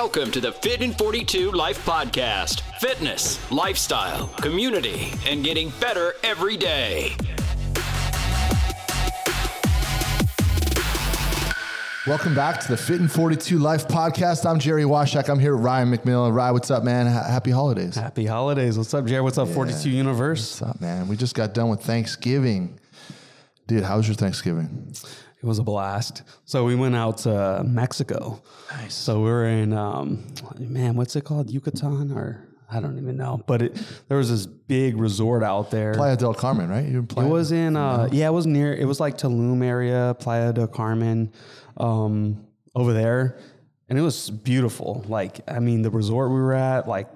Welcome to the Fit in 42 Life Podcast. Fitness, lifestyle, community, and getting better every day. Welcome back to the Fit in 42 Life Podcast. I'm Gerry Washack. I'm here with Ryann McMillon. Ryann, what's up, man? Ha- happy holidays. Happy holidays. What's up, Jared? What's up, 42 Universe? What's up, man? We just got done with Thanksgiving. Dude, how was your Thanksgiving? It was a blast. So we went out to Mexico. Nice. So we were in, um, man, what's it called? Yucatan or I don't even know. But it, there was this big resort out there. Playa del Carmen, right? You in it was in, uh, yeah, it was near, it was like Tulum area, Playa del Carmen, um, over there. And it was beautiful. Like, I mean, the resort we were at, like,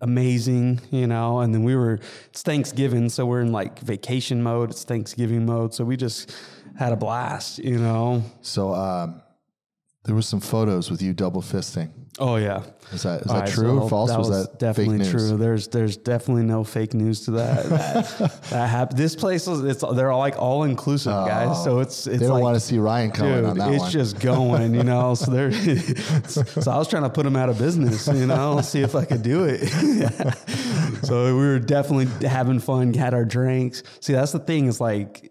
amazing, you know. And then we were, it's Thanksgiving, so we're in like vacation mode, it's Thanksgiving mode. So we just had a blast, you know. So um, there was some photos with you double fisting. Oh, yeah. Is that, is All that right, true so or false? That was, was that definitely true. There's there's definitely no fake news to that. that, that happened. This place was it's they're all like all inclusive guys. So it's it's They don't like, want to see Ryann coming Dude, on that it's one. just going, you know. So they're so I was trying to put them out of business, you know, see if I could do it. so we were definitely having fun, had our drinks. See, that's the thing is like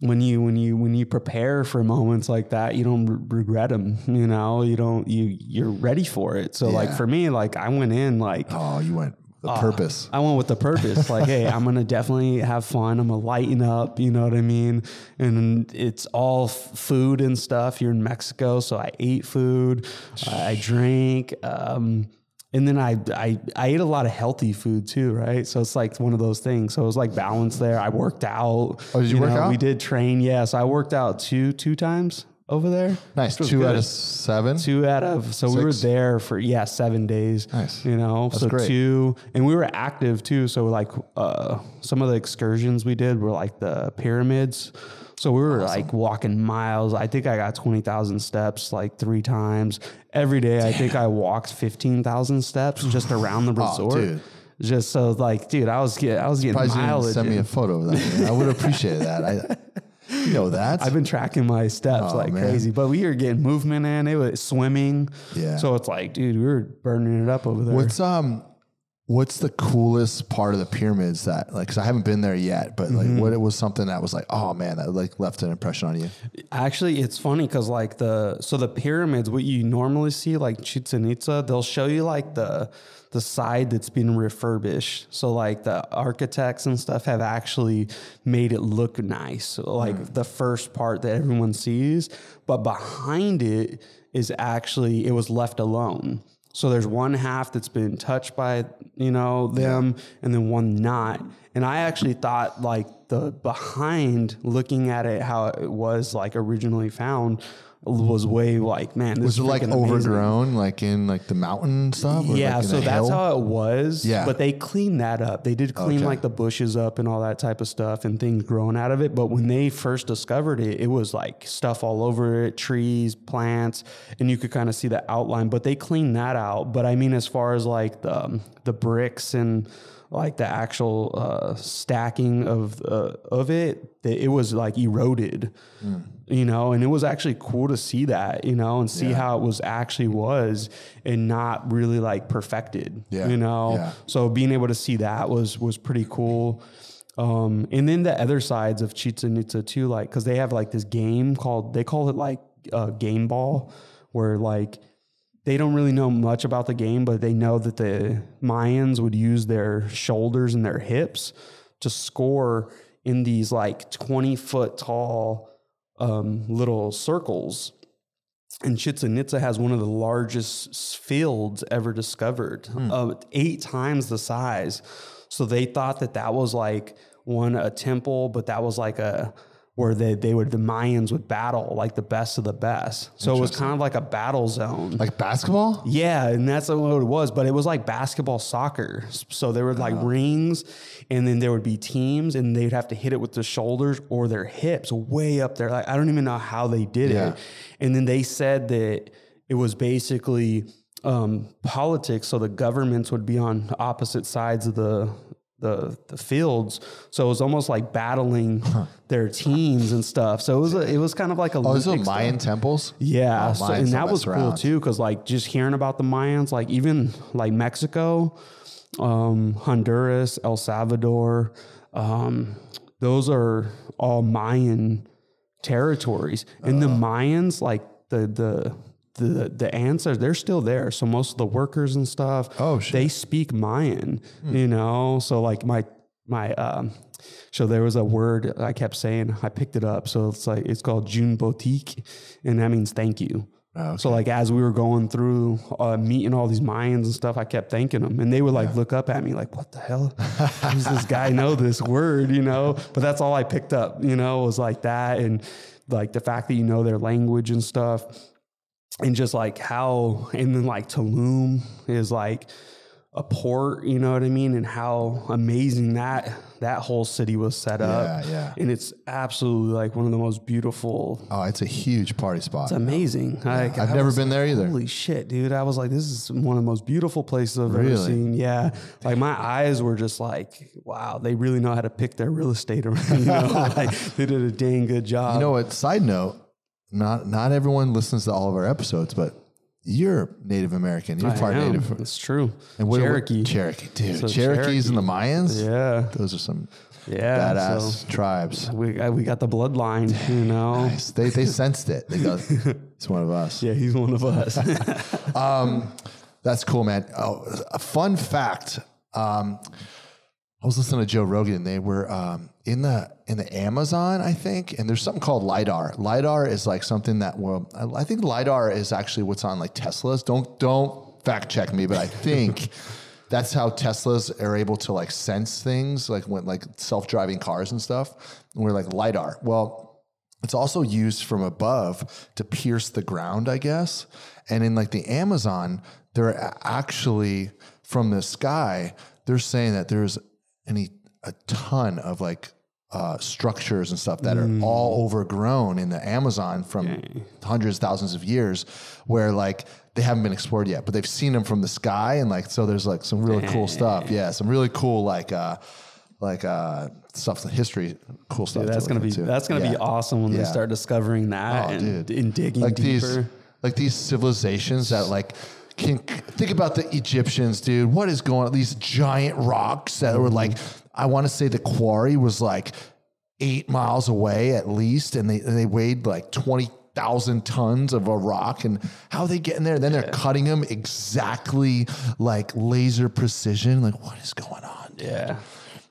when you when you when you prepare for moments like that, you don't re- regret them. You know, you don't you you're ready for it. So like for me, like I went in like oh, you went the Ah. purpose. I went with the purpose. Like, hey, I'm gonna definitely have fun. I'm gonna lighten up. You know what I mean? And it's all f- food and stuff. You're in Mexico, so I ate food, I drank, um, and then I, I I ate a lot of healthy food too. Right? So it's like one of those things. So it was like balance there. I worked out. Oh, did you work out? We did train. Yeah, so I worked out two two times over there. Nice. Two out of seven. two out of so we were there for yeah seven days Nice. you know so great. two and we were active too so like uh some of the excursions we did were like the pyramids so we were like walking miles i think i got 20000 steps like three times every day i think i walked 15000 steps just around the resort Oh, dude. just so like dude i was getting i was getting Surprised you mileage send me a photo of that. I would appreciate that. I, you know that. I've been tracking my steps Oh, like man. crazy, but we were getting movement in. It was swimming. Yeah. So it's like, dude, we were burning it up over there. What's um, what's the coolest part of the pyramids that like? Because I haven't been there yet, but like, Mm-hmm. what it was something that was like, oh man, that like left an impression on you. Actually, it's funny because like the so the pyramids, what you normally see like Chichen Itza, they'll show you like the the side that's been refurbished. So like the architects and stuff have actually made it look nice. So, like the first part that everyone sees, but behind it is actually it was left alone. So there's one half that's been touched by you know them, and then one not. And I actually thought like the behind looking at it how it was like originally found was way like man this Was is it like freaking amazing. overgrown, like in like the mountain stuff? or, yeah like, so that's hill? how it was Yeah. but they cleaned that up they did clean Okay. like the bushes up and all that type of stuff and things growing out of it but when they first discovered it it was like stuff all over it trees plants and you could kind of see the outline but they cleaned that out but i mean as far as like the um, the bricks and like the actual uh, stacking of uh, of it, it was like eroded, you know, and it was actually cool to see that, you know, and see how it was actually was and not really like perfected, Yeah. you know. Yeah. So being able to see that was was pretty cool. Um, and then the other sides of Chichen Itza too, like because they have like this game called they call it like uh, game ball, where like they don't really know much about the game, but they know that the Mayans would use their shoulders and their hips to score in these like 20 foot tall um, little circles. And Chichen Itza has one of the largest fields ever discovered, uh, eight times the size. So they thought that that was like one a temple, but that was like a where they they would the Mayans would battle like the best of the best. So it was kind of like a battle zone. like basketball. Yeah, and that's what it was. But it was like basketball soccer. So there were like Uh-huh. rings, and then there would be teams, and they'd have to hit it with the shoulders or their hips way up there. Like I don't even know how they did Yeah. it. And then they said that it was basically um, politics. So the governments would be on opposite sides of the the the fields. So it was almost like battling their teams and stuff. So it was a, it was kind of like a Oh, those are Olympic style. Mayan temples. Yeah, Oh, so, and that was cool too, because like just hearing about the Mayans, like even like Mexico, um, Honduras, El Salvador, um, those are all Mayan territories, and the Uh. Mayans, like the the the the ancestors, they're still there. So most of the workers and stuff, Oh, shit. Hmm. they speak Mayan, you know. So like my my um, so there was a word I kept saying. I picked it up. So it's like it's called June Boutique, and that means thank you. Oh, So like as we were going through uh, meeting all these Mayans and stuff, I kept thanking them, and they would like look up at me like, "What the hell? How does this guy know this word?" You know. But that's all I picked up. You know, was like that, and like the fact that you know their language and stuff, and just like how, and then like Tulum is like a port. You know what I mean? And how amazing that that whole city was set up. Yeah, yeah. And it's absolutely like one of the most beautiful Oh, it's a huge party spot. it's amazing. Like, I've I never was been there either. Holy shit, dude! I was like, this is one of the most beautiful places I've ever seen. Yeah, like my eyes were just like, wow, they really know how to pick their real estate around. You know, like they did a dang good job. You know what? Side note: not not everyone listens to all of our episodes, but you're Native American. You're I part am. Native. It's true. And what- what- Cherokee. Cherokee, dude. So Cherokees and the Mayans. yeah, Those are some yeah. badass tribes. So we we got the bloodline. You know. Nice. They they sensed it. They go, it's one of us. Yeah, he's one of us. um, That's cool, man. Oh, a fun fact. Um, I was listening to Joe Rogan. and They were um, in the in the Amazon, I think, and there's something called lidar. Lidar is like something that well, I, I think lidar is actually what's on like Teslas. Don't don't fact check me, but I think that's how Teslas are able to like sense things, like when like self driving cars and stuff. And we're like lidar. Well, it's also used from above to pierce the ground, I guess. And in like the Amazon, they're actually from the sky, they're saying that there's any a ton of like uh, structures and stuff that are all overgrown in the Amazon from hundreds, thousands of years, where like they haven't been explored yet, but they've seen them from the sky, and like so there's like some really cool stuff. Yeah, some really cool like uh like uh stuff, history, cool stuff. to that's gonna be that's gonna Yeah. be awesome when Yeah. they start discovering that Oh, and, dude. and digging like deeper. these like these civilizations that like can think about the Egyptians, dude. What is going on? These giant rocks that were like, I want to say the quarry was like eight miles away at least, and they and they weighed like twenty thousand tons of a rock. And how they get in there? Then they're cutting them exactly like laser precision. Like, what is going on? Dude? yeah.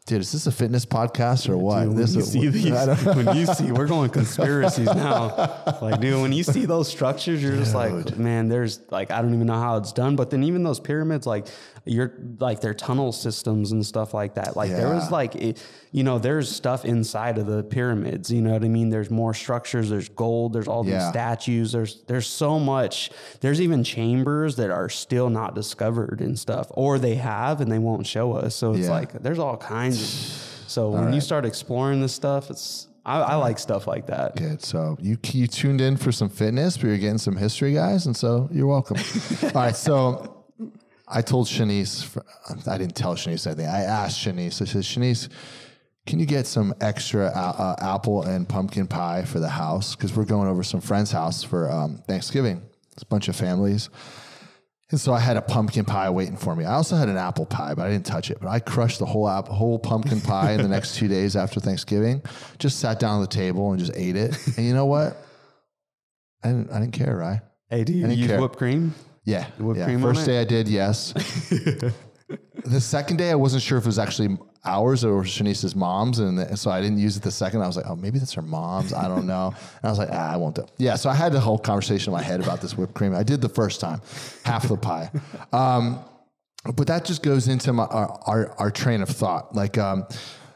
Dude, is this a fitness podcast or what? Dude, when this you is see these, when you see, we're going conspiracies now. Like, dude, when you see those structures, you're just like, man, there's like, I don't even know how it's done. But then even those pyramids, like, you're like their tunnel systems and stuff like that. Like, there was like, it, you know, there's stuff inside of the pyramids. You know what I mean? There's more structures. There's gold. There's all these Yeah. statues. There's there's so much. There's even chambers that are still not discovered and stuff, or they have and they won't show us. So it's Yeah. like there's all kinds. So when you start exploring this stuff, it's I, I like stuff like that. Good. So you you tuned in for some fitness, but you're getting some history, guys, and so you're welcome. All right. So I told Shanice, for- I didn't tell Shanice anything. I asked Shanice. I said, Shanice, can you get some extra uh, uh, apple and pumpkin pie for the house? Because we're going over some friend's house for um, Thanksgiving. It's a bunch of families. And so I had a pumpkin pie waiting for me. I also had an apple pie, but I didn't touch it. But I crushed the whole app, whole pumpkin pie in the next two days after Thanksgiving. Just sat down at the table and just ate it. And you know what? I didn't. I didn't care, right? Hey, do you use care. whipped cream? Yeah. whipped yeah. cream First day I did, yes. the second day I wasn't sure if it was actually ours or Shanice's mom's, and the- so I didn't use it the second. I was like, oh, maybe that's her mom's. I don't know. And I was like, ah, I won't do. it. Yeah. So I had the whole conversation in my head about this whipped cream. I did the first time, half the pie. Um, but that just goes into my our, our, our train of thought. Like, um,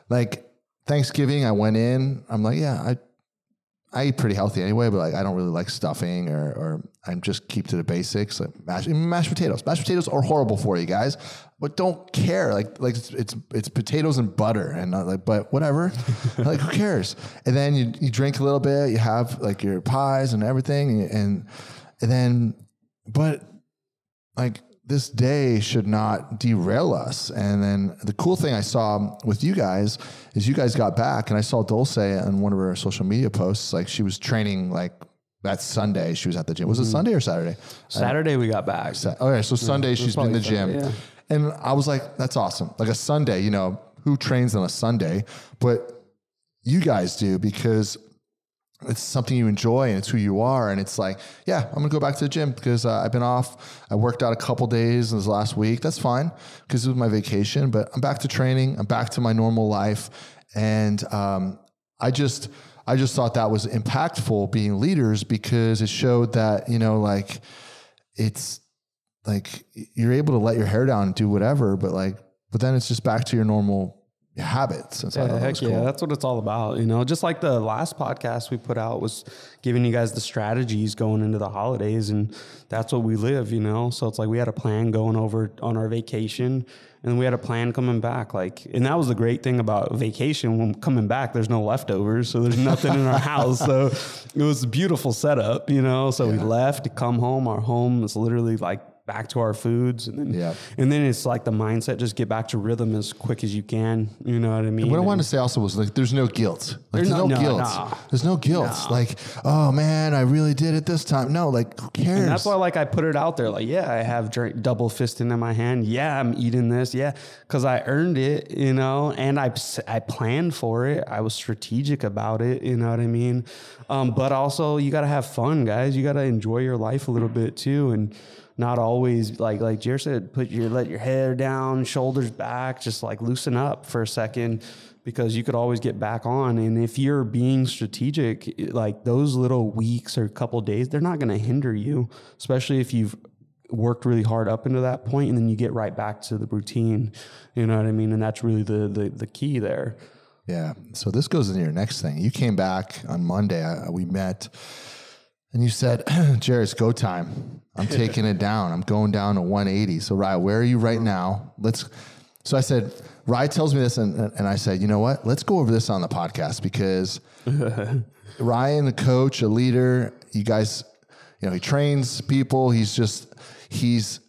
like Thanksgiving, I went in. I'm like, yeah, I I eat pretty healthy anyway, but like I don't really like stuffing or or I'm just keep to the basics. Like mashed, mashed potatoes. Mashed potatoes are horrible for you guys, but don't care. Like like it's it's, it's potatoes and butter and not like but whatever. like who cares? And then you you drink a little bit. You have like your pies and everything, and and, and then but like this day should not derail us. And then the cool thing I saw with you guys is you guys got back, and I saw Dulce on one of her social media posts, like she was training like that Sunday. She was at the gym. Was it mm-hmm. Sunday or Saturday? Saturday we got back. Sa- oh, Okay, so Sunday she's been in the probably gym, Sunday, and I was like, "That's awesome!" Like a Sunday, you know, who trains on a Sunday? But you guys do because it's something you enjoy and it's who you are. And it's like, yeah, I'm gonna go back to the gym because uh, I've been off. I worked out a couple days in this last week. That's fine because it was my vacation. But I'm back to training. I'm back to my normal life, and um, I just. I just thought that was impactful being leaders because it showed that, you know, like it's like you're able to let your hair down and do whatever, but like, but then it's just back to your normal habits. Yeah, heck was yeah, that's what it's all about. You know, just like the last podcast we put out was giving you guys the strategies going into the holidays, and that's what we live. You know, so it's like we had a plan going over on our vacation, and we had a plan coming back. Like, and that was the great thing about vacation. When coming back, there's no leftovers, so there's nothing in our house. So it was a beautiful setup. You know, so we left to come home. Our home is literally like back to our foods and then Yeah. and then it's like the mindset just get back to rhythm as quick as you can you know what i mean What I And- wanted to say also was like, there's no guilt. Like, There's no- no, guilt. There's no guilt. Like, oh man, I really did it this time. No, like, who cares? And that's why, like, I put it out there. Like, yeah, I have drink, double fisting in my hand. Yeah, I'm eating this. Yeah, because I earned it, you know, and I I planned for it. I was strategic about it. You know what I mean? Um, but also, you got to have fun, guys. You got to enjoy your life a little bit too, and not always like like Jer said, put your let your head down, shoulders back, just like loosen up for a second. Because you could always get back on, and if you're being strategic, like those little weeks or couple days, they're not going to hinder you, especially if you've worked really hard up into that point and then you get right back to the routine you know what i mean and that's really the the, the key there Yeah. So this goes into your next thing. You came back on Monday. I, we met, and you said, "Jared, it's go time. I'm taking it down. I'm going down to 180." So, Rye, where are you right now? Let's. So I said, Rye tells me this, and, and I said, you know what? Let's go over this on the podcast because Ryann, a coach, a leader, you guys, you know, he trains people. He's just he's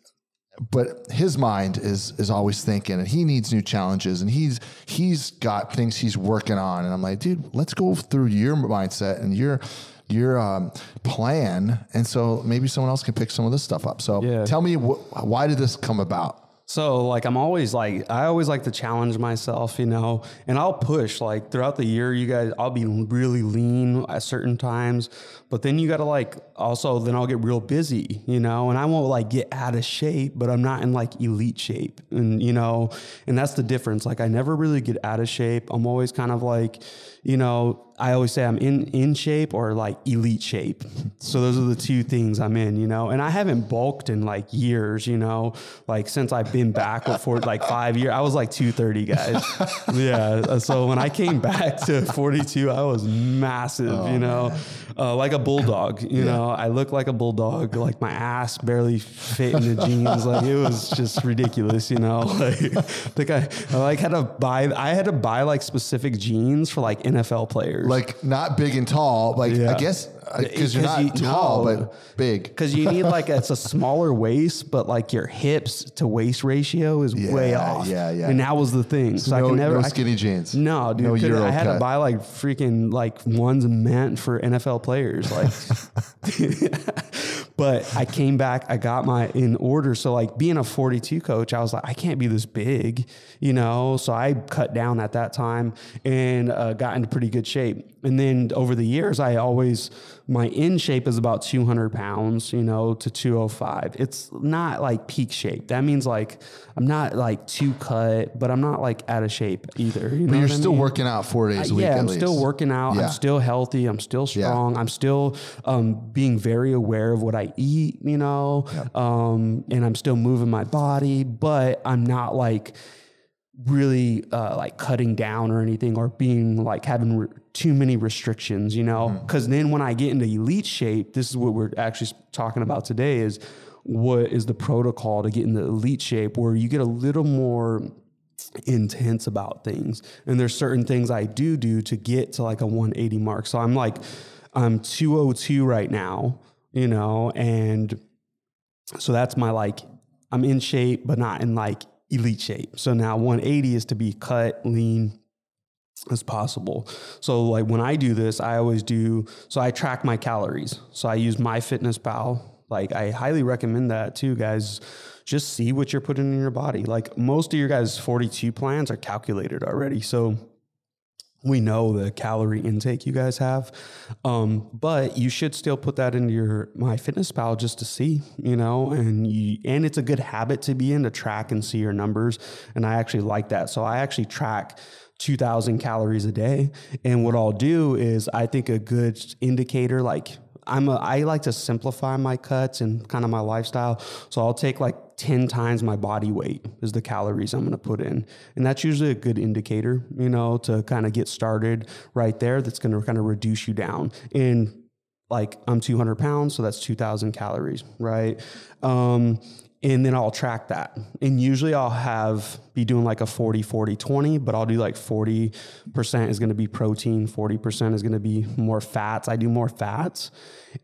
but his mind is is always thinking and he needs new challenges and he's he's got things he's working on and I'm like dude let's go through your mindset and your your um, plan and so maybe someone else can pick some of this stuff up so Yeah. tell me wh- why did this come about So like I'm always like I always like to challenge myself, you know, and I'll push like throughout the year. You guys, I'll be really lean at certain times, but then you got to like also then I'll get real busy, you know, and I won't like get out of shape, but I'm not in like elite shape, and you know, and that's the difference. Like I never really get out of shape. I'm always kind of like, you know, I always say I'm in in shape or like elite shape. So those are the two things I'm in, you know. And I haven't bulked in like years, you know, like since I've been back for like five years. I was like 230 guys. yeah. So when I came back to 42, I was massive, you know, uh, like a bulldog. You know, I look like a bulldog. Like my ass barely fit in the jeans. Like it was just ridiculous, you know. Like I think I, I like had to buy. I had to buy like specific jeans for like NFL players. like not big and tall like Yeah. I guess because you're not you- tall no. but big because you need like a, it's a smaller waist, but like your hips to waist ratio is way off. yeah, yeah. And that was the thing. So, no, I can never no I- skinny jeans No, dude. no Euro I had to buy like freaking like ones meant for NFL players. Like, but I came back. I got my in order. So like being a 42 coach, I was like, I can't be this big, you know. So I cut down at that time and uh, got into pretty good shape. And then over the years, I always my in shape is about 200 pounds, you know, to 205. It's not like peak shape. That means like I'm not like too cut, but I'm not like out of shape either. You know but you're still mean? working out four days a week yeah, I'm least. still working out. Yeah. I'm still healthy. I'm still strong. I'm still um, being very aware of what I eat, you know, um, and I'm still moving my body, but I'm not like really uh, like cutting down or anything or being like having re- too many restrictions, you know, Mm-hmm. because then when I get into elite shape, this is what we're actually talking about today is what is the protocol to get into elite shape where you get a little more intense about things. And there's certain things I do do to get to like a 180 mark. So I'm like, I'm 202 right now, you know, and so that's my like, I'm in shape, but not in like elite shape. So now 180 is to be cut, lean, as possible. So like when I do this, I always do so I track my calories. So I use MyFitnessPal. Like I highly recommend that too, guys. Just see what you're putting in your body. Like most of your guys' 42 plans are calculated already. So we know the calorie intake you guys have um, but you should still put that into your MyFitnessPal just to see you know and you and it's a good habit to be in to track and see your numbers and i actually like that. So i actually track 2000 calories a day and what i'll do is i think a good indicator like I'm a, I like to simplify my cuts and kind of my lifestyle. So I'll take like 10 times my body weight is the calories I'm going to put in. And that's usually a good indicator, you know, to kind of get started right there. That's going to kind of reduce you down. And like I'm 200 pounds, so that's 2,000 calories, right? Um, and then I'll track that. And usually I'll have be doing like a 40 40 20, but I'll do like 40% is going to be protein, 40% is going to be more fats. I do more fats.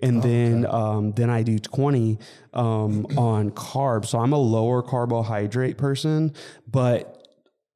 And oh, then okay. um, then I do 20 um, on carbs. So I'm a lower carbohydrate person, but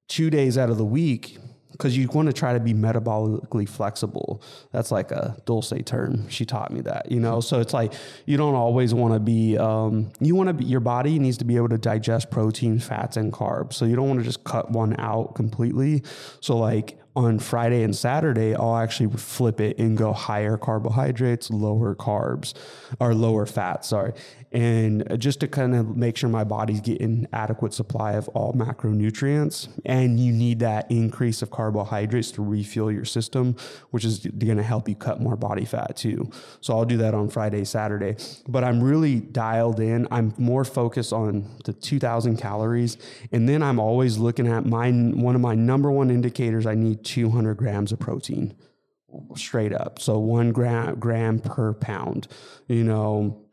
2 days out of the week because you want to try to be metabolically flexible. That's like a dulce term. She taught me that, you know. So it's like you don't always want to be. Um, you want to be. Your body needs to be able to digest protein, fats, and carbs. So you don't want to just cut one out completely. So like on Friday and Saturday, I'll actually flip it and go higher carbohydrates, lower carbs, or lower fat, sorry. And uh, just to kind of make sure my body's getting adequate supply of all macronutrients. And you need that increase of carbohydrates to refuel your system, which is going to help you cut more body fat too. So I'll do that on Friday, Saturday. But I'm really dialed in. I'm more focused on the 2000 calories. And then I'm always looking at my, one of my number one indicators I need 200 grams of protein straight up. So one gram, gram per pound, you know,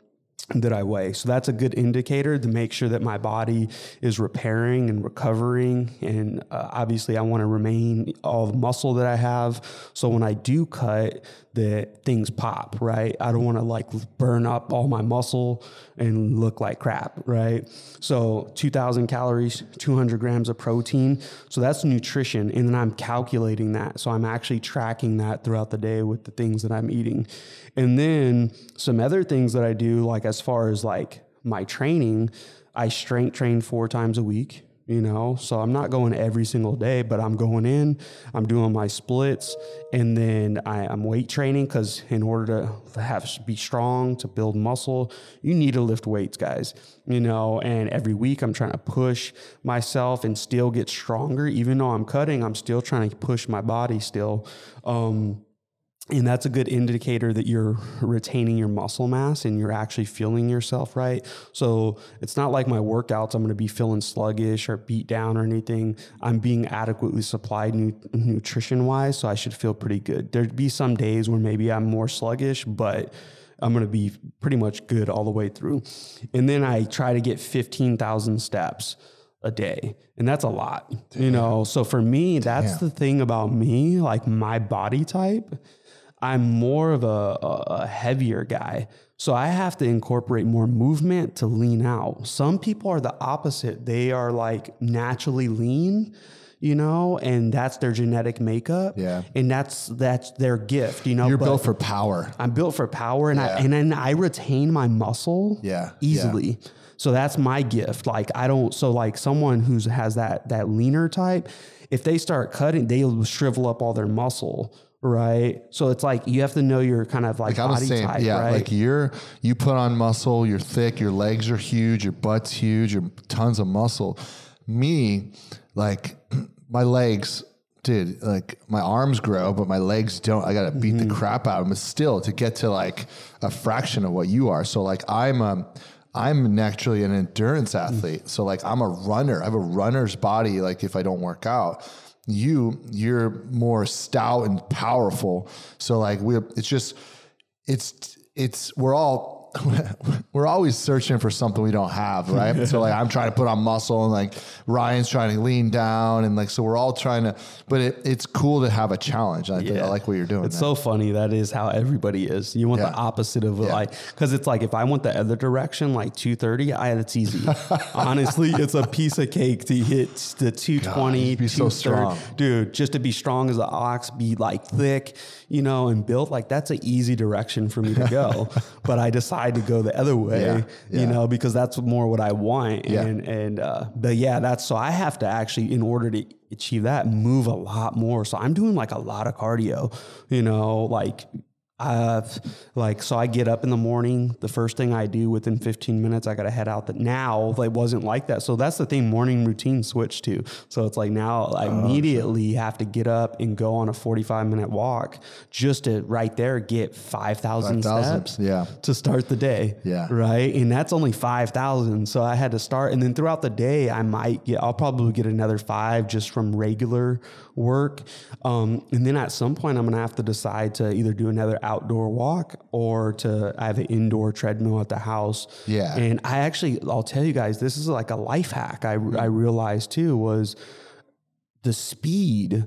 that I weigh. So that's a good indicator to make sure that my body is repairing and recovering. And uh, obviously, I want to remain all the muscle that I have. So when I do cut, that things pop, right? I don't want to like burn up all my muscle and look like crap, right? So 2000 calories, 200 grams of protein. So that's nutrition. And then I'm calculating that. So I'm actually tracking that throughout the day with the things that I'm eating. And then some other things that I do, like as far as like my training, I strength train four times a week you know? So i'm not going every single day but i'm going in i'm doing my splits and then I, am weight training because in order to have be strong to build muscle you need to lift weights guys you know? And every week i'm trying to push myself and still get stronger. Even though i'm cutting i'm still trying to push my body still. Um, and that's a good indicator that you're retaining your muscle mass and you're actually feeling yourself right. So it's not like my workouts, I'm going to be feeling sluggish or beat down or anything. I'm being adequately supplied nu- nutrition wise. So I should feel pretty good. There'd be some days where maybe I'm more sluggish, but I'm going to be pretty much good all the way through. And then I try to get 15,000 steps a day. And that's a lot, Damn. you know? So for me, that's Damn. the thing about me, like my body type I'm more of a, a, heavier guy. So I have to incorporate more movement to lean out. Some people are the opposite. They are like naturally lean, you know, and that's their genetic makeup. Yeah. And that's that's their gift, you know. You're built for power. I'm built for power and yeah. I and then I retain my muscle yeah. easily. Yeah. So that's my gift. Like I don't so like someone who's has that that leaner type, if they start cutting, they'll shrivel up all their muscle right? So it's like you have to know your kind of like, like body saying, type, yeah, right? like you're you put on muscle, you're thick, your legs are huge, your butt's huge, you're tons of muscle. Me, like my legs, dude, like my arms grow, but my legs don't. I gotta beat mm-hmm. the crap out of them still to get to like a fraction of what you are. So like I'm um I'm naturally an endurance athlete. So like I'm a runner. I have a runner's body. Like if I don't work out you you're more stout and powerful so like we're it's just it's it's we're all all we're always searching for something we don't have, right? so like I'm trying to put on muscle and like Ryann's trying to lean down and like so we're all trying to but it, it's cool to have a challenge. I think I like what you're doing. It's so funny. That is how everybody is. You want Yeah. the opposite of Yeah. like, because it's like if I went the other direction, like 230, I it's easy. Honestly, it's a piece of cake to hit the 220, you'd be so strong. Dude, just to be strong as an ox, be like thick, you know, and built, like that's an easy direction for me to go. but I decide to go the other way, Yeah. Yeah. you know, because that's more what I want. Yeah. And, and, uh, but yeah, that's so I have to actually, in order to achieve that, move a lot more. So I'm doing like a lot of cardio, you know, like, uh, like so I get up in the morning. The first thing I do within 15 minutes, I got to head out. That now it wasn't like that. So that's the thing. Morning routine switched to. So it's like now I Oh, immediately have to get up and go on a 45 minute walk just to right there get 5,000 5,000, steps. yeah. To start the day. Yeah. Right. And that's only 5,000. So I had to start. And then throughout the day, I might get, I'll probably get another five just from regular work. Um, and then at some point, I'm going to have to decide to either do another outdoor walk or to, I have an indoor treadmill at the house. Yeah. And I actually, I'll tell you guys, this is like a life hack. I, I realized too was the speed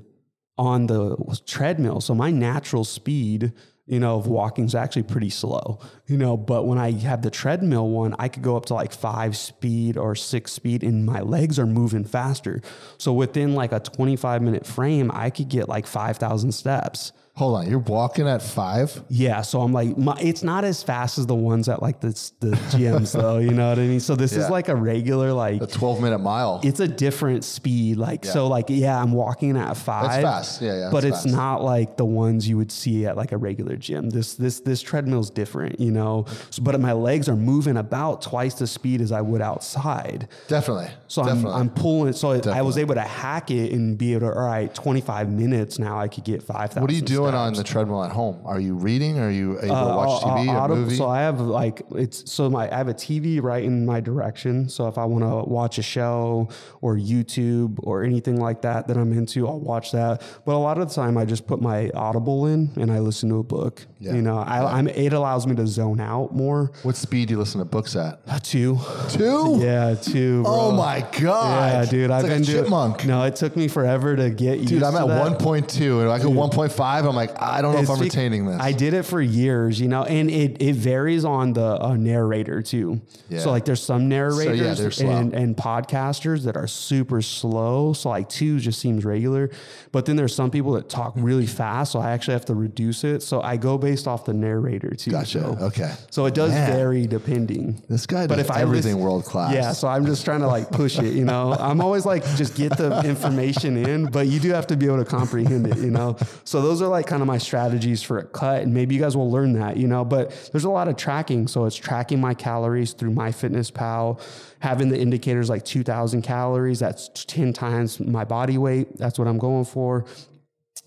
on the treadmill. So my natural speed, you know, of walking is actually pretty slow, you know, but when I have the treadmill one, I could go up to like five speed or six speed and my legs are moving faster. So within like a 25 minute frame, I could get like 5,000 steps. Hold on, you're walking at five? Yeah, so I'm like, my, it's not as fast as the ones at like the the gyms though. You know what I mean? So this Yeah. is like a regular like A 12 minute mile. it's a different speed. Like so, like yeah, I'm walking at five. fast. Yeah, yeah, But it's fast. not like the ones you would see at like a regular gym. This this this treadmill's different, you know. So, but my legs are moving about twice the speed as I would outside. Definitely. So I'm, Definitely. I'm pulling. So I was able to hack it and be able to. All right, 25 minutes now. I could get five thousand. what are you doing on the treadmill at home? Are you reading? Are you able to watch Uh, TV uh, or movie? So I have like it's so my I have a TV right in my direction. So if I want to watch a show or YouTube or anything like that that I'm into, I'll watch that. But a lot of the time, I just put my Audible in and I listen to a book. You know, I, I'm it allows me to zone out more. what speed do you listen to books at? Uh, two, Two? yeah, two. Bro. Oh my god! Yeah, dude, It's I've like been a doing. chipmunk. No, it took me forever to get used Dude, I'm at 1.2, and I go 1.5. I'm like, I don't know if I'm retaining this. I did it for years, you know, and it, it varies on the uh, narrator too. Yeah. So like there's some narrators they're slow. and, and podcasters that are super slow. So like two just seems regular, but then there's some people that talk really fast. So I actually have to reduce it. So I go based off the narrator too. Gotcha. So, Okay. so it does Man. vary depending. This guy But if I everything listen- world class. Yeah, so I'm just trying to like push it, you know. I'm always like just get the information in, but you do have to be able to comprehend it, you know. So those are like kind of my strategies for a cut, and maybe you guys will learn that, you know. But there's a lot of tracking, so it's tracking my calories through MyFitnessPal, having the indicators like 2,000 calories. That's 10 times my body weight. That's what I'm going for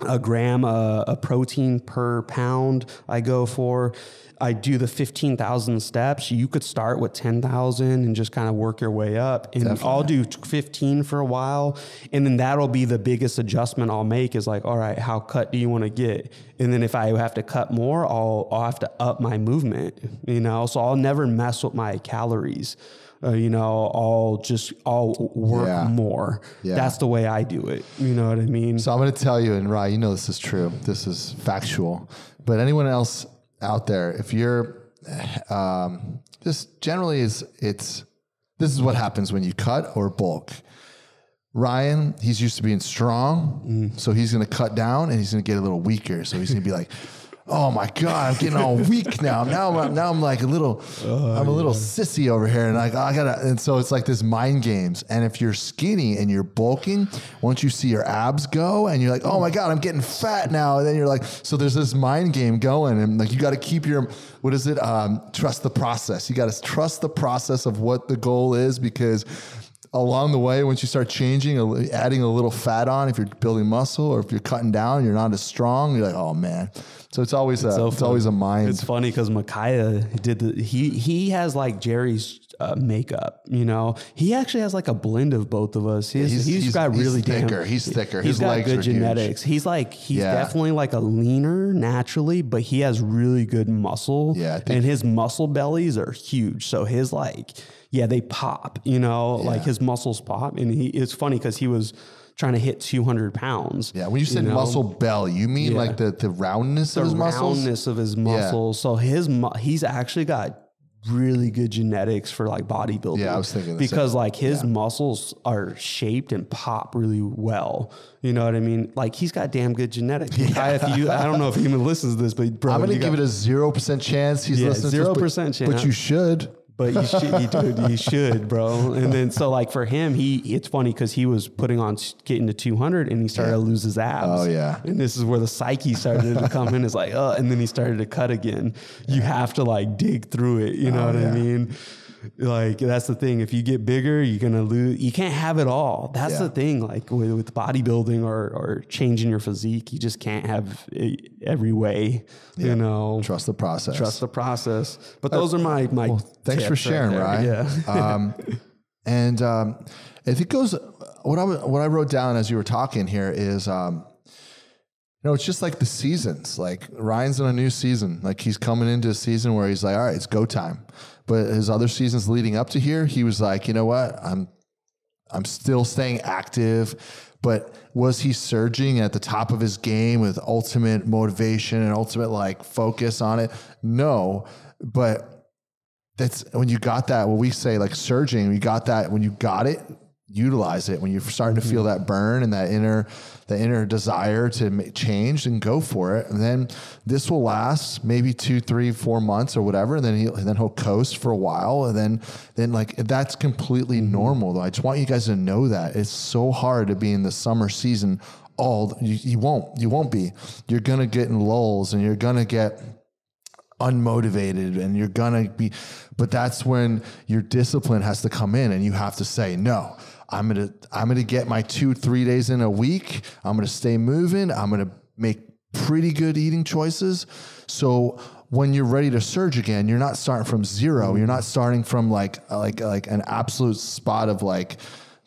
a gram uh, a protein per pound I go for. I do the 15,000 steps. You could start with 10,000 and just kind of work your way up. And I'll do 15 for a while. And then that'll be the biggest adjustment I'll make is like, all right, how cut do you want to get? And then if I have to cut more, I'll, I'll have to up my movement, you know? So I'll never mess with my calories. Uh, you know, I'll just, I'll work Yeah. more. Yeah. That's the way I do it. You know what I mean? So I'm going to tell you, and Rye, you know this is true. This is factual. But anyone else out there, if you're um, just generally is it's this is what happens when you cut or bulk. Ryann, he's used to being strong, so he's going to cut down and he's going to get a little weaker. So he's going to be like, "Oh my god, I'm getting all weak now. Now I'm now I'm like a little, I'm a little sissy over here, and like I gotta." And so it's like this mind games. And if you're skinny and you're bulking, once you see your abs go, and you're like, "Oh my god, I'm getting fat now," and then you're like, so there's this mind game going, and like you got to keep your what is it? Um, trust the process. You got to trust the process of what the goal is because along the way, once you start changing, adding a little fat on, if you're building muscle or if you're cutting down, you're not as strong. You're like, oh man. So it's always a, so it's always a mind. It's funny because Micaiah did the he he has like Gerry's uh, makeup. You know, he actually has like a blend of both of us. He's, He's- he's he's- got he's really thicker. damn. He's thicker. He's His got good are huge. genetics. He's like he's Yeah. definitely like a leaner naturally, but he has really good muscle. Yeah, and his muscle bellies are huge. So his like yeah, they pop. You know, like his muscles pop, and he it's funny because he was trying to hit 200 pounds. Yeah, when you said know? muscle belly, you mean Yeah. like the, the roundness the of his muscles? roundness of his muscles. So his he's actually got really good genetics for like bodybuilding. Yeah, I was thinking the same. because like his muscles are shaped and pop really well. You know what I mean? Like he's got damn good genetics. I, if you, I don't know if he even listens to this, but bro, I'm gonna give got- it a zero percent chance he's Yeah, listening. to 0% chance. but you should. But you should, you, dude, you should, bro. And then so like for him, he it's funny because he was putting on getting to 200 and he started to lose his abs. Oh, yeah. And this is where the psyche started to come in. It's like, oh, and then he started to cut again. You have to like dig through it. You know oh, what Oh, yeah. I mean? Like that's the thing. If you get bigger, you're gonna lose. You can't have it all. That's Yeah. the thing. Like with, with bodybuilding or or changing your physique, you just can't have it every way. You know, Trust the process. trust the process. But those are my my. Thanks for right sharing. Ryann. Yeah. um, and um, if it goes, what I what I wrote down as you were talking here is, um, you know, it's just like the seasons. Like Ryann's in a new season. Like he's coming into a season where he's like, all right, it's go time. But his other seasons leading up to here, he was like, you know what, I'm I'm still staying active. But was he surging at the top of his game with ultimate motivation and ultimate like focus on it? No. But that's when you got that, when we say like surging, you got that when you got it, utilize it. When you're starting to feel mm-hmm. that burn and that inner, the inner desire to change and go for it. And then this will last maybe two, three, four months or whatever. And then he'll, and then he'll coast for a while. And then, then like that's completely mm-hmm. normal though. I just want you guys to know that it's so hard to be in the summer season. All you, you won't, you won't be, you're going to get in lulls and you're going to get, unmotivated and you're gonna be but that's when your discipline has to come in and you have to say no i'm gonna i'm gonna get my two three days in a week. I'm gonna stay moving. I'm gonna make pretty good eating choices. So when you're ready to surge again you're not starting from zero. You're not starting from like like like an absolute spot of like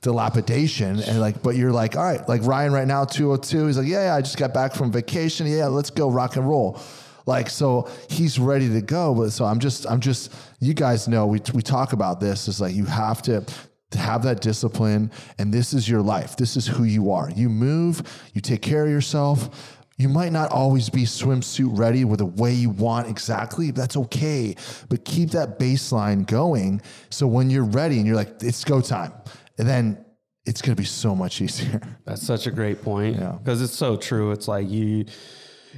dilapidation. And like but you're like all right like ryan right now 202 he's like yeah, yeah i just got back from vacation. Yeah let's go rock and roll. Like so he's ready to go. But so i'm just i'm just you guys know we, we talk about this. Is like you have to to have that discipline and this is your life this is who you are you move you take care of yourself you might not always be swimsuit ready with the way you want exactly that's okay but keep that baseline going so when you're ready and you're like it's go time and then it's going to be so much easier That's such a great point. Yeah. Because it's so true. It's like you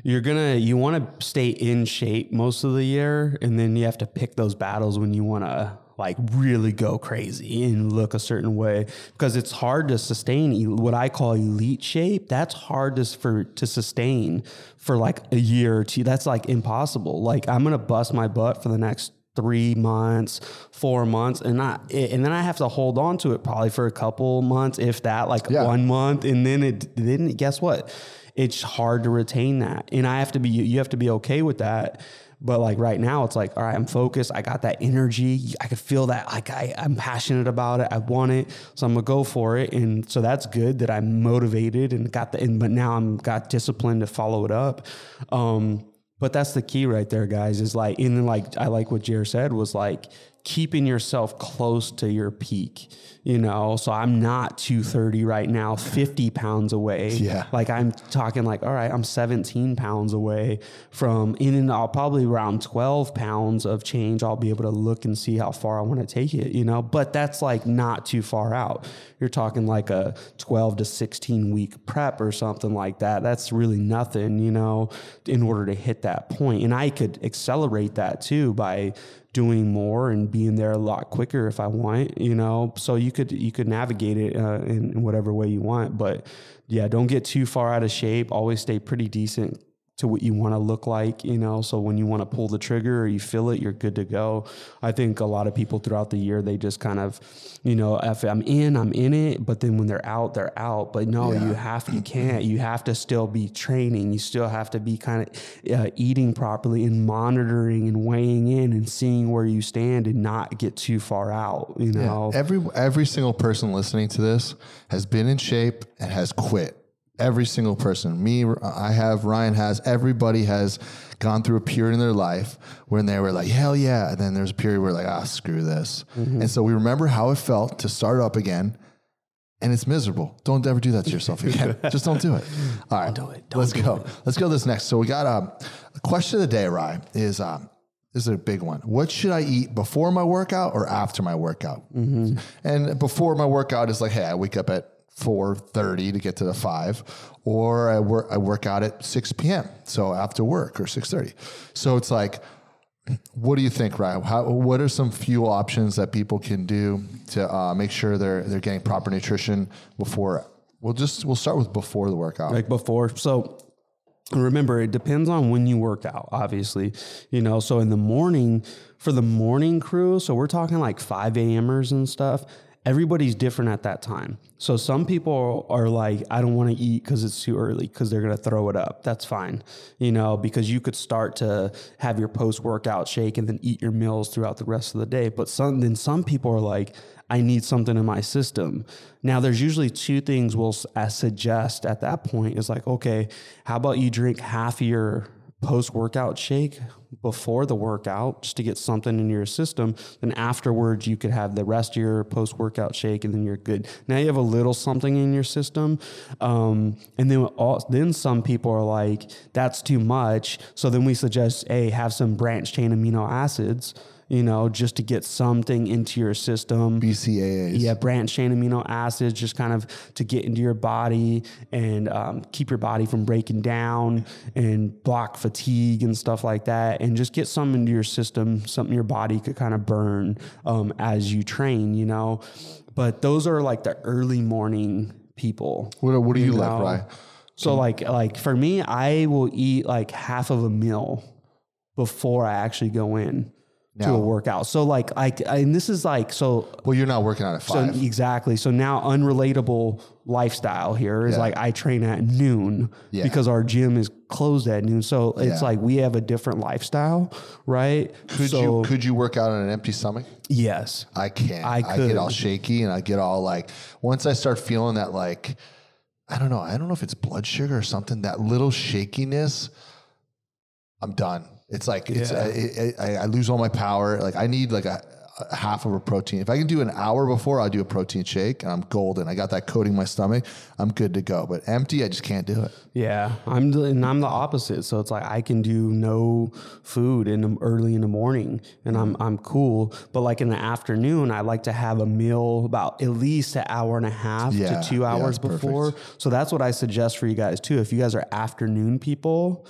you're gonna you want to stay in shape most of the year, and then you have to pick those battles when you want to like really go crazy and look a certain way because it's hard to sustain what I call elite shape. That's hard to for to sustain for like a year or two. That's like impossible. Like I'm gonna bust my butt for the next three months, four months, and I and then I have to hold on to it probably for a couple months, if that, like Yeah. one month, and then it then guess what? It's hard to retain that, and I have to be you have to be okay with that. But like right now, it's like all right, I'm focused. I got that energy. I can feel that. Like I, I'm passionate about it. I want it, so I'm gonna go for it. And so that's good that I'm motivated and got the. And, but now I'm got discipline to follow it up. Um, but that's the key right there, guys. Is like, and like I like what Jared said was like keeping yourself close to your peak. You know, so I'm not 230 right now, 50 pounds away. Yeah. Like I'm talking like, all right, I'm 17 pounds away from, in and I'll probably around 12 pounds of change. I'll be able to look and see how far I want to take it, you know, but that's like not too far out. You're talking like a 12 to 16 week prep or something like that. That's really nothing, you know, in order to hit that point. And I could accelerate that too by doing more and being there a lot quicker if I want, you know. So you could you could navigate it uh, in, in whatever way you want, but yeah, don't get too far out of shape. Always stay pretty decent to what you want to look like, you know. So when you want to pull the trigger or you feel it, you're good to go. I think a lot of people throughout the year they just kind of, you know, if I'm in, I'm in it, but then when they're out, they're out. But no, Yeah. you have you can't. You have to still be training. You still have to be kind of uh, eating properly and monitoring and weighing in and seeing where you stand and not get too far out, you know. Every every single person listening to this has been in shape and has quit. Every single person. Me, I have, Ryann has, everybody has gone through a period in their life when they were like, hell yeah. And then there's a period where like, ah, screw this. And so we remember how it felt to start up again. And it's miserable. Don't ever do that to yourself again. Just don't do it. All right. do it. Don't let's do go. Let's go this next. So we got um, a question of the day, Ryann, is um, this is a big one. What should I eat before my workout or after my workout? And before my workout is like, hey, I wake up at 4.30 to get to the 5 or I work, I work out at 6 p.m. So after work or 6.30. So it's like, what do you think, Ryann? How, what are some few options that people can do to uh, make sure they're they're getting proper nutrition before? We'll just we'll start with before the workout. like before. So remember, it depends on when you work out, obviously. You know, so in the morning, for the morning crew, so we're talking like 5 a.m.ers and stuff. Everybody's different at that time. So some people are like, I don't want to eat because it's too early because they're going to throw it up. That's fine. You know, because you could start to have your post workout shake and then eat your meals throughout the rest of the day. But some, then some people are like, I need something in my system. Now, there's usually two things we'll suggest at that point is like, okay, how about you drink half your post workout shake before the workout just to get something in your system. Then afterwards, you could have the rest of your post workout shake and then you're good. Now you have a little something in your system. Um, and then, all, then some people are like, that's too much. So then we suggest, a have some branched chain amino acids you know, just to get something into your system. BCAAs. Yeah, branch chain amino acids, just kind of to get into your body and um, keep your body from breaking down and block fatigue and stuff like that, and just get some into your system, something your body could kind of burn um, as you train, you know. But those are like the early morning people. What, what do you, like, know? Ryann? So like like for me, I will eat like half of a meal before I actually go in to a workout. So like like and this is like so Well, you're not working out at so five. exactly. So now unrelatable lifestyle here is Yeah. like I train at noon Yeah. because our gym is closed at noon. So it's Yeah. like we have a different lifestyle, right? could so you could you work out on an empty stomach? yes. I can't. I I, get all could. shaky and I get all like once I start feeling that like I don't know. I don't know if it's blood sugar or something. That little shakiness, I'm done. It's like it's Yeah. I, I, I lose all my power. Like I need like a, a half of a protein. If I can do an hour before, I'll do a protein shake and I'm golden. I got that coating my stomach. I'm good to go. But empty, I just can't do it. Yeah, I'm the, and I'm the opposite. So it's like I can do no food in the, early in the morning, and I'm I'm cool. But like in the afternoon, I like to have a meal about at least an hour and a half Yeah, to two yeah, hours perfect. before. So that's what I suggest for you guys too. If you guys are afternoon people,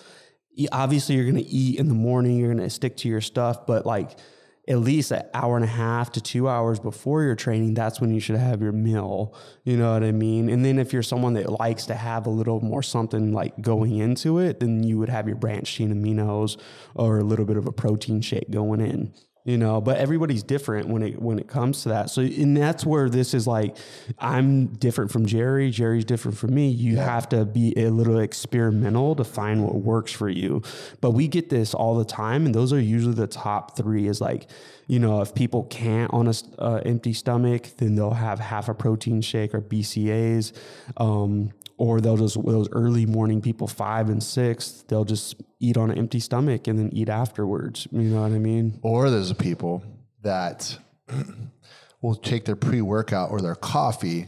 obviously you're gonna eat in the morning. You're gonna stick to your stuff, but like. At least an hour and a half to two hours before your training, that's when you should have your meal. You know what I mean? And then if you're someone that likes to have a little more something like going into it, then you would have your branched chain aminos or a little bit of a protein shake going in. You know, but everybody's different when it when it comes to that. So and that's where this is like I'm different from Gerry, Gerry's different from me. You have to be a little experimental to find what works for you. But we get this all the time and those are usually the top 3 is like you know, if people can't on a uh, empty stomach, then they'll have half a protein shake or BCAs. Um, or they'll just those early morning people five and six they'll just eat on an empty stomach and then eat afterwards you know what i mean Or there's a people that will take their pre workout or their coffee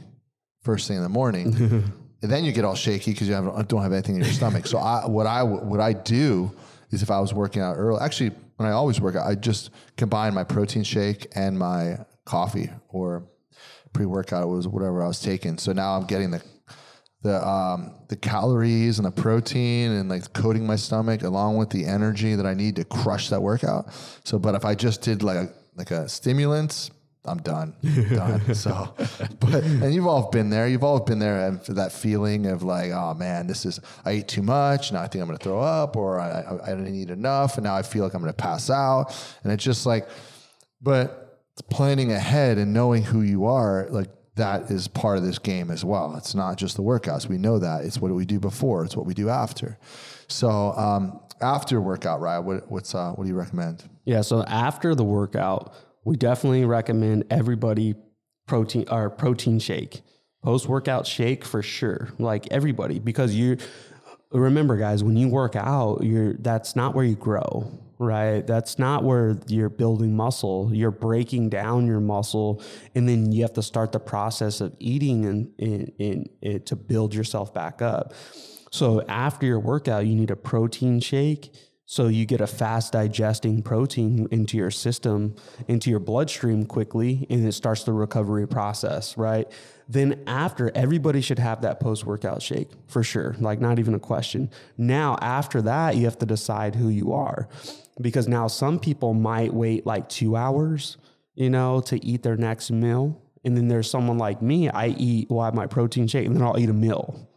first thing in the morning. and then you get all shaky because you have, don't have anything in your stomach. So I, what I what I do is if I was working out early, actually when I always work out, I just combine my protein shake and my coffee or pre workout was whatever I was taking. So now I'm getting the the um, the calories and the protein and like coating my stomach along with the energy that I need to crush that workout. So, but if I just did like a, like a stimulant, I'm done, done. So, but and you've all been there. You've all been there, and for that feeling of like, oh man, this is I ate too much. Now I think I'm going to throw up, or I, I I didn't eat enough, and now I feel like I'm going to pass out. And it's just like, but planning ahead and knowing who you are, like that is part of this game as well. It's not just the workouts. We know that. It's what we do before. It's what we do after. So um, after workout, right? What, what's uh, what do you recommend? Yeah. So after the workout, we definitely recommend everybody protein or protein shake, post workout shake for sure. Like everybody, because you remember, guys, when you work out, you're that's not where you grow, right? That's not where you're building muscle. You're breaking down your muscle, and then you have to start the process of eating and to build yourself back up. So after your workout, you need a protein shake so you get a fast digesting protein into your system, into your bloodstream quickly, and it starts the recovery process, right? Then after, everybody should have that post workout shake for sure, like not even a question. Now, after that, you have to decide who you are because now some people might wait like two hours, you know, to eat their next meal. And then there's someone like me, I eat, well, I have my protein shake and then I'll eat a meal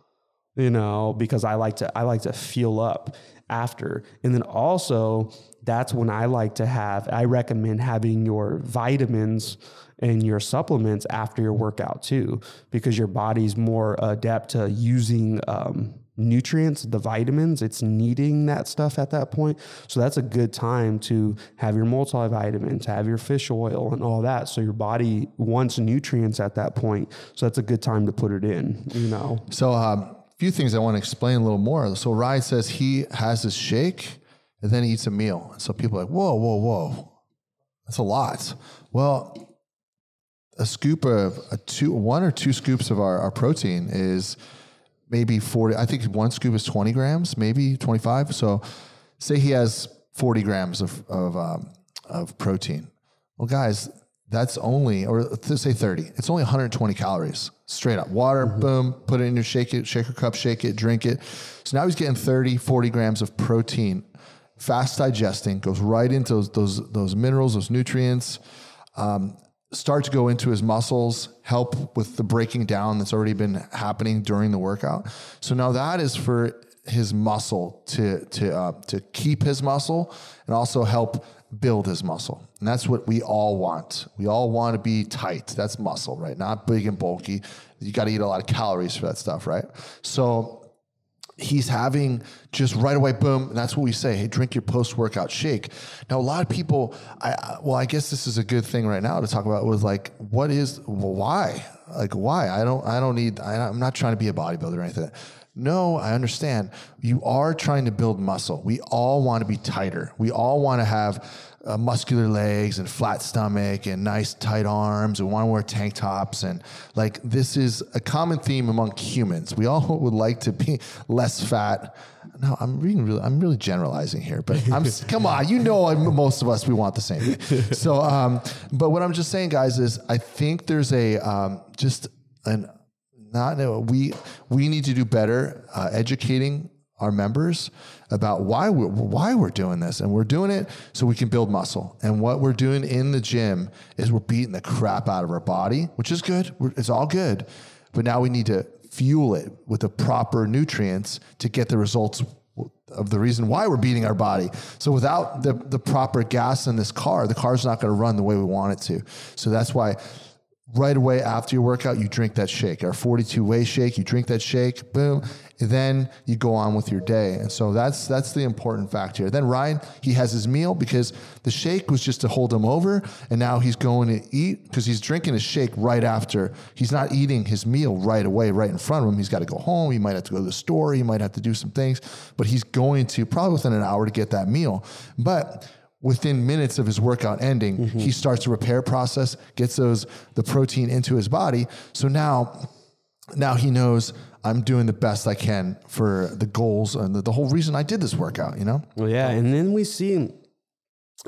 you know, because I like to I like to fuel up after. And then also that's when I like to have I recommend having your vitamins and your supplements after your workout too, because your body's more adept to using um, nutrients, the vitamins, it's needing that stuff at that point. So that's a good time to have your multivitamins, have your fish oil and all that. So your body wants nutrients at that point. So that's a good time to put it in, you know. So um, a few things I want to explain a little more. So Ryann says he has his shake and then he eats a meal. So people are like, whoa, whoa, whoa. That's a lot. Well, a scoop of a two, one or two scoops of our, our protein is maybe 40. I think one scoop is 20 grams, maybe 25. So say he has 40 grams of, of, um, of protein. Well, guys, that's only, or let's say 30, it's only 120 calories straight up. Water, mm-hmm. boom, put it in your shake it, shaker cup, shake it, drink it. So now he's getting 30, 40 grams of protein, fast digesting, goes right into those, those, those minerals, those nutrients, um, start to go into his muscles, help with the breaking down that's already been happening during the workout. So now that is for his muscle to, to, uh, to keep his muscle and also help build his muscle. And that's what we all want. We all want to be tight. That's muscle, right? Not big and bulky. You got to eat a lot of calories for that stuff, right? So he's having just right away, boom. That's what we say. Hey, drink your post workout shake. Now, a lot of people, I, well, I guess this is a good thing right now to talk about was like, what is, well, why? Like, why? I don't, I don't need, I, I'm not trying to be a bodybuilder or anything. No, I understand. You are trying to build muscle. We all want to be tighter. We all want to have uh, muscular legs and flat stomach and nice tight arms. We want to wear tank tops. And like, this is a common theme among humans. We all would like to be less fat. No, I'm reading really, I'm really generalizing here, but I'm, come on, you know, most of us, we want the same thing. So, um, but what I'm just saying, guys, is I think there's a, um, just an, not we we need to do better uh, educating our members about why we're, why we're doing this and we're doing it so we can build muscle and what we're doing in the gym is we're beating the crap out of our body which is good it's all good but now we need to fuel it with the proper nutrients to get the results of the reason why we're beating our body. So without the, the proper gas in this car, the car's not going to run the way we want it to. So that's why right away after your workout, you drink that shake, our 42 whey shake, you drink that shake, boom, then you go on with your day. And so that's that's the important fact here. Then Ryann, he has his meal because the shake was just to hold him over, and now he's going to eat because he's drinking his shake right after. He's not eating his meal right away, right in front of him. He's got to go home. He might have to go to the store. He might have to do some things, but he's going to probably within an hour to get that meal. But within minutes of his workout ending, mm-hmm. he starts a repair process, gets those the protein into his body. So now, now he knows I'm doing the best I can for the goals and the, the whole reason I did this workout. You know. Well, yeah, and then we see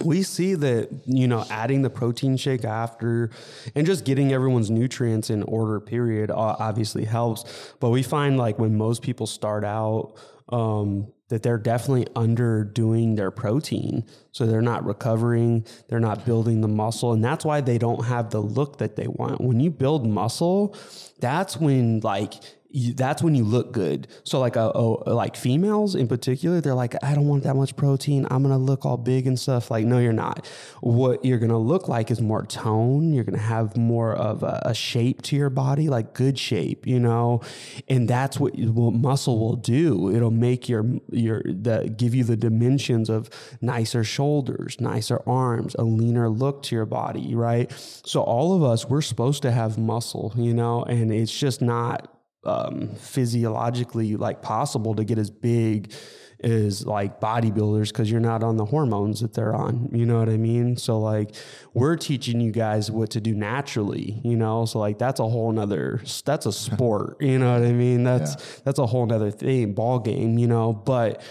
we see that you know adding the protein shake after and just getting everyone's nutrients in order period obviously helps but we find like when most people start out um, that they're definitely underdoing their protein. So they're not recovering, they're not building the muscle. And that's why they don't have the look that they want. When you build muscle, that's when like you, that's when you look good. So like a, a, like females in particular, they're like, I don't want that much protein. I'm gonna look all big and stuff. Like, no, you're not. What you're gonna look like is more tone. You're gonna have more of a, a shape to your body, like good shape, you know. And that's what, what muscle will do. It'll make your your the give you the dimensions of nicer shoulders, nicer arms, a leaner look to your body, right? So all of us, we're supposed to have muscle, you know, and it's just not um, physiologically like possible to get as big as like bodybuilders because you're not on the hormones that they're on. You know what I mean? So like we're teaching you guys what to do naturally, you know? So like that's a whole nother that's a sport, you know what I mean? That's yeah. that's a whole nother thing, ball game, you know, but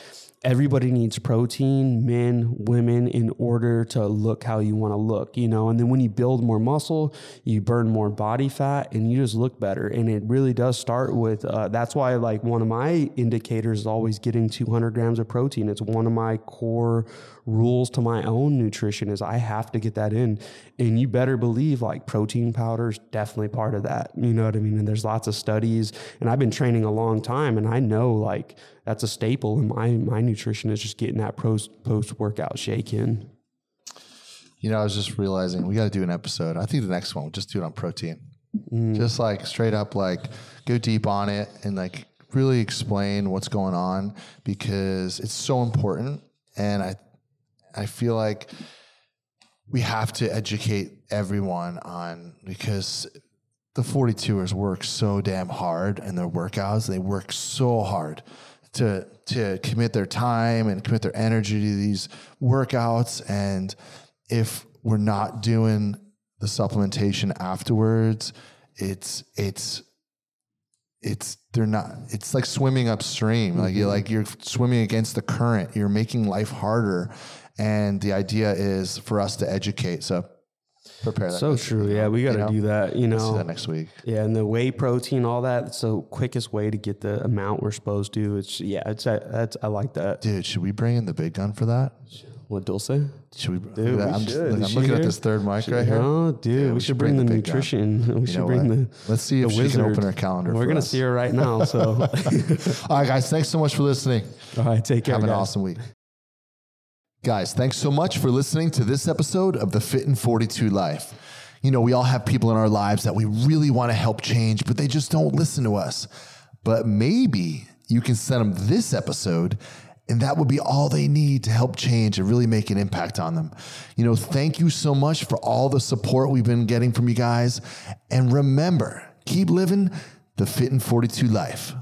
everybody needs protein, men, women, in order to look how you want to look, you know. And then when you build more muscle, you burn more body fat and you just look better. And it really does start with uh, that's why, like, one of my indicators is always getting 200 grams of protein. It's one of my core rules to my own nutrition is I have to get that in. And you better believe like protein powder is definitely part of that. You know what I mean? And there's lots of studies and I've been training a long time and I know like that's a staple in my my nutrition is just getting that post post workout shake in. You know, I was just realizing we got to do an episode. I think the next one we'll just do it on protein. Mm. Just like straight up like go deep on it and like really explain what's going on because it's so important and I I feel like we have to educate everyone on because the 42ers work so damn hard in their workouts. They work so hard to to commit their time and commit their energy to these workouts. And if we're not doing the supplementation afterwards, it's it's it's they're not it's like swimming upstream mm-hmm. like you're like you're swimming against the current you're making life harder and the idea is for us to educate. So prepare that. So true. Yeah, we got to you know? do that. You know, Let's do that next week. Yeah, and the whey protein, all that. It's the quickest way to get the amount we're supposed to. It's yeah. It's uh, that's I like that. Dude, should we bring in the big gun for that? What Dulce? Should we? Dude, we I'm, just, I'm looking at this third mic should, right here. Oh, dude, dude we, we, should bring, bring the, the nutrition. Gun. We you should bring what? the. Let's see if she can open her calendar. We're gonna us. see her right now. So, all right, guys, thanks so much for listening. All right, take care. Have guys. an awesome week. Guys, thanks so much for listening to this episode of the Fit in 42 Life. You know, we all have people in our lives that we really want to help change, but they just don't listen to us. But maybe you can send them this episode, and that would be all they need to help change and really make an impact on them. You know, thank you so much for all the support we've been getting from you guys. And remember, keep living the Fit in 42 life.